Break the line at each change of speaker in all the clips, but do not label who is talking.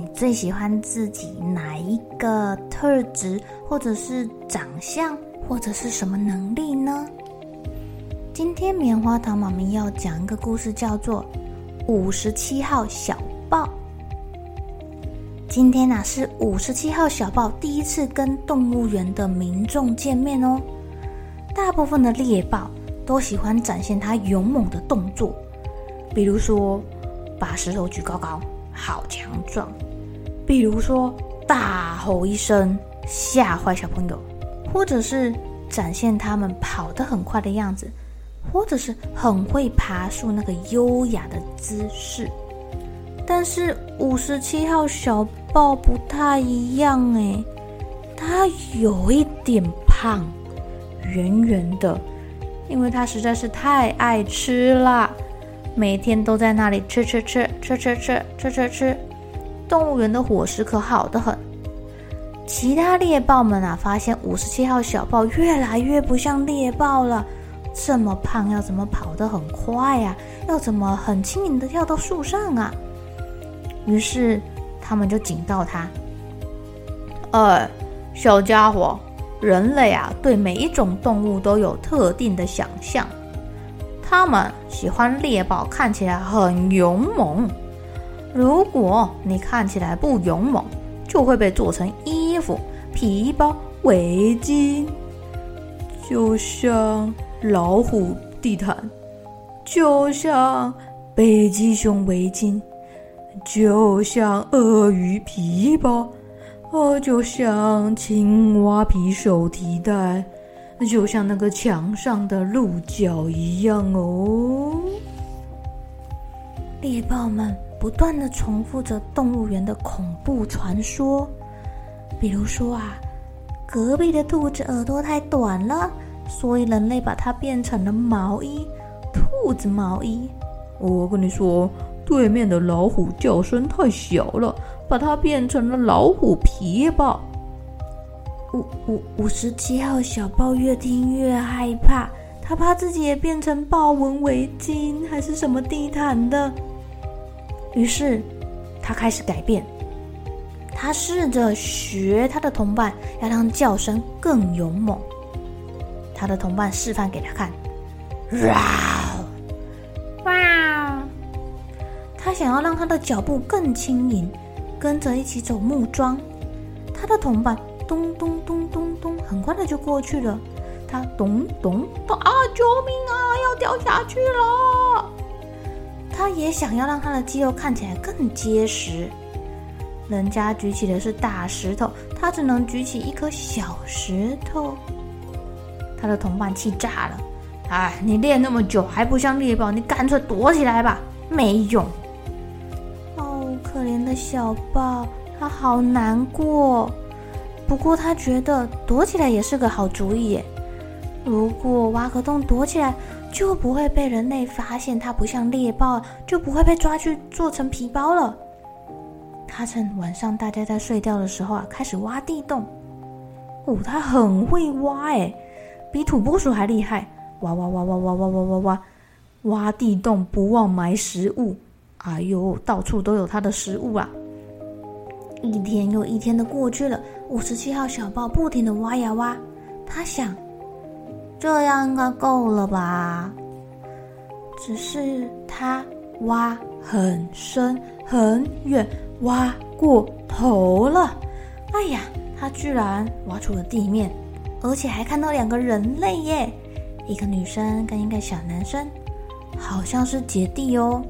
你最喜欢自己哪一个特质，或者是长相，或者是什么能力呢？今天棉花糖妈咪要讲一个故事，叫做《五十七号小豹》。今天呢、啊，是五十七号小豹第一次跟动物园的民众见面哦。大部分的猎豹都喜欢展现它勇猛的动作，比如说把石头举高高，好强壮；比如说大吼一声，吓坏小朋友；或者是展现他们跑得很快的样子，或者是很会爬树那个优雅的姿势。但是五十七号小豹不太一样诶，它有一点胖。圆圆的，因为它实在是太爱吃了，每天都在那里吃吃吃吃吃吃吃吃吃。动物园的伙食可好得很。其他猎豹们啊，发现五十七号小豹越来越不像猎豹了，这么胖，要怎么跑得很快呀？要怎么很轻盈的跳到树上啊？于是他们就警告他：“哎，小家伙。”人类啊，对每一种动物都有特定的想象。他们喜欢猎豹看起来很勇猛。如果你看起来不勇猛，就会被做成衣服、皮包、围巾，就像老虎地毯，就像北极熊围巾，就像鳄鱼皮包。哦，就像青蛙皮手提袋，就像那个墙上的鹿角一样哦。猎豹们不断的重复着动物园的恐怖传说，比如说啊，隔壁的兔子耳朵太短了，所以人类把它变成了毛衣，兔子毛衣。我跟你说，对面的老虎叫声太小了。把它变成了老虎皮吧。五五五十七号小豹越听越害怕，他怕自己也变成豹纹围巾还是什么地毯的。于是他开始改变，他试着学他的同伴，要让叫声更勇猛。他的同伴示范给他看，哇哇！他想要让他的脚步更轻盈。跟着一起走木桩，他的同伴咚咚咚咚咚，很快的就过去了。他咚咚咚啊！救命啊！要掉下去了。他也想要让他的肌肉看起来更结实。人家举起的是大石头，他只能举起一颗小石头。他的同伴气炸了！哎，你练那么久还不像猎豹，你干脆躲起来吧，没用。哦可怜的小豹，他好难过。不过他觉得躲起来也是个好主意。如果挖个洞躲起来，就不会被人类发现它不像猎豹，就不会被抓去做成皮包了。他趁晚上大家在睡觉的时候啊，开始挖地洞。哦，他很会挖哎，比土拨鼠还厉害。挖挖挖挖挖挖挖挖挖，挖地洞不忘埋食物。哎呦，到处都有它的食物啊！一天又一天的过去了，五十七号小豹不停的挖呀挖，他想，这样应该够了吧？只是他挖很深很远，挖过头了。哎呀，他居然挖出了地面，而且还看到两个人类耶，一个女生跟一个小男生，好像是姐弟哦。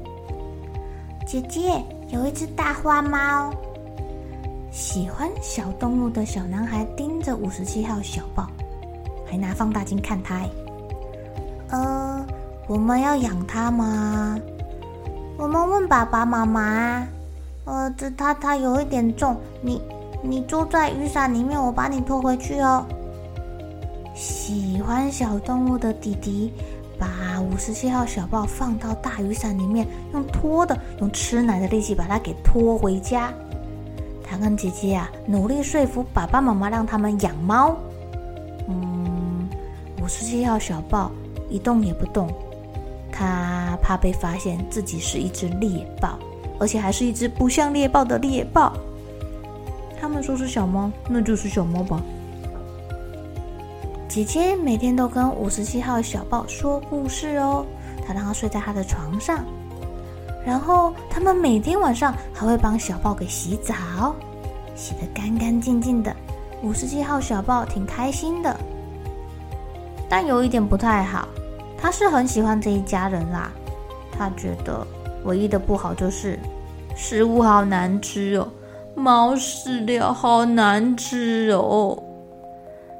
姐姐，有一只大花猫。
喜欢小动物的小男孩盯着五十七号小豹，还拿放大镜看它。
呃，我们要养它吗？我们问爸爸妈妈。呃，这它它有一点重，你你坐在雨伞里面，我把你拖回去哦。
喜欢小动物的弟弟把五十七号小豹放到大雨伞里面，用拖的，用吃奶的力气把它给拖回家。他跟姐姐啊，努力说服爸爸妈妈让他们养猫。五十七号小豹一动也不动，他怕被发现自己是一只猎豹，而且还是一只不像猎豹的猎豹。他们说是小猫，那就是小猫吧。姐姐每天都跟五十七号小豹说故事哦，她让他睡在她的床上。然后他们每天晚上还会帮小豹给洗澡，洗得干干净净的。五十七号小豹挺开心的，但有一点不太好，他是很喜欢这一家人啦。他觉得唯一的不好就是食物好难吃哦，猫饲料好难吃哦。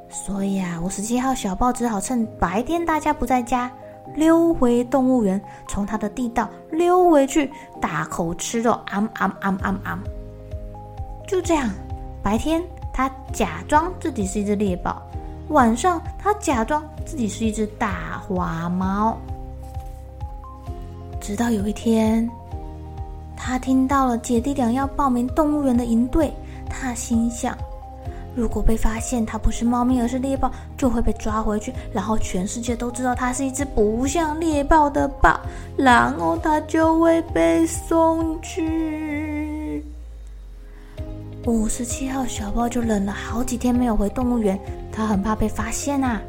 所以啊，五十七号小豹只好趁白天大家不在家。溜回动物园，从他的地道溜回去，大口吃肉，啊啊啊啊啊！就这样，白天他假装自己是一只猎豹，晚上他假装自己是一只大花猫。直到有一天，他听到了姐弟俩要报名动物园的营队，他心想。如果被发现它不是猫咪，而是猎豹，就会被抓回去，然后全世界都知道它是一只不像猎豹的豹，然后它就会被送去。五十七号小豹就忍了好几天没有回动物园，他很怕被发现啊。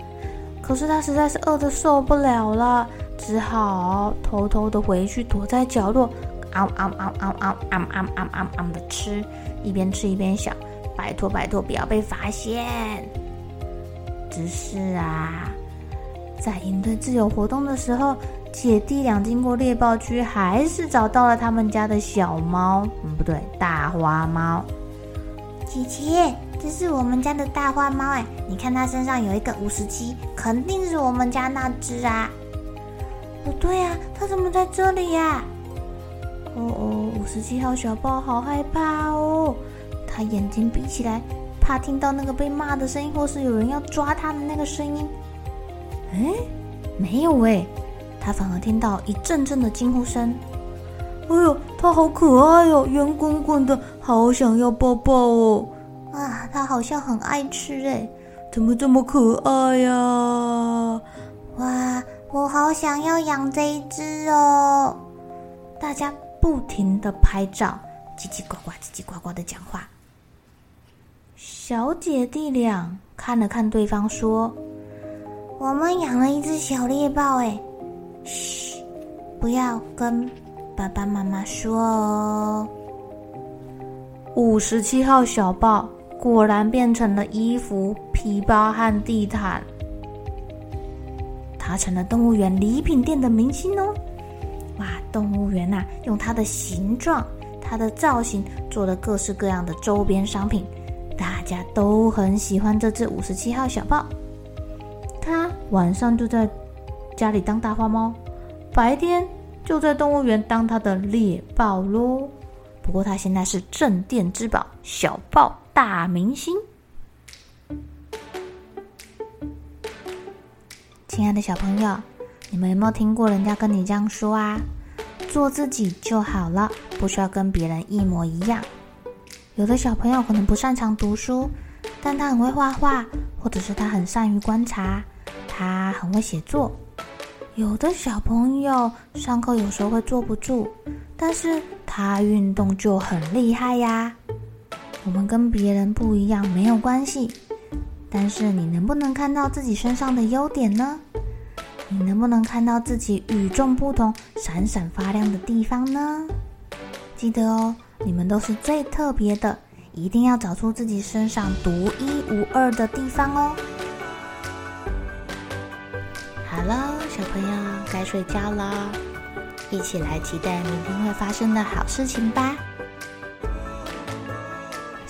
可是它实在是饿得受不了了，只好偷偷的回去，躲在角落，嗷嗷嗷嗷嗷嗷嗷嗷嗷嗷的吃，一边吃一边想。拜托拜托，不要被发现！只是啊，在营队自由活动的时候，姐弟俩经过猎豹区，还是找到了他们家的小猫。嗯，不对，大花猫。
姐姐，这是我们家的大花猫哎，你看它身上有一个五十七，肯定是我们家那只啊。
不对呀，它怎么在这里呀？哦哦，五十七号小豹好害怕哦。它眼睛闭起来，怕听到那个被骂的声音，或是有人要抓它的那个声音。哎，没有哎，它反而听到一阵阵的惊呼声。哎呦，它好可爱哦，圆滚滚的，好想要抱抱哦。
啊，它好像很爱吃哎，
怎么这么可爱呀？
哇，我好想要养这一只哦。
大家不停的拍照，叽叽呱呱，叽叽呱呱的讲话。小姐弟俩看了看对方，说：“
我们养了一只小猎豹，哎，嘘，不要跟爸爸妈妈说哦。”
五十七号小豹果然变成了衣服、皮包和地毯，他成了动物园礼品店的明星哦！哇，动物园呐，用它的形状、它的造型做了各式各样的周边商品。大家都很喜欢这只五十七号小豹，它晚上就在家里当大花猫，白天就在动物园当它的猎豹喽。不过它现在是镇店之宝，小豹大明星。亲爱的小朋友，你们有没有听过人家跟你这样说啊？做自己就好了，不需要跟别人一模一样。有的小朋友可能不擅长读书，但他很会画画，或者是他很善于观察，他很会写作。有的小朋友上课有时候会坐不住，但是他运动就很厉害呀。我们跟别人不一样没有关系，但是你能不能看到自己身上的优点呢？你能不能看到自己与众不同、闪闪发亮的地方呢？记得哦，你们都是最特别的，一定要找出自己身上独一无二的地方哦。好了，小朋友该睡觉了，一起来期待明天会发生的好事情吧。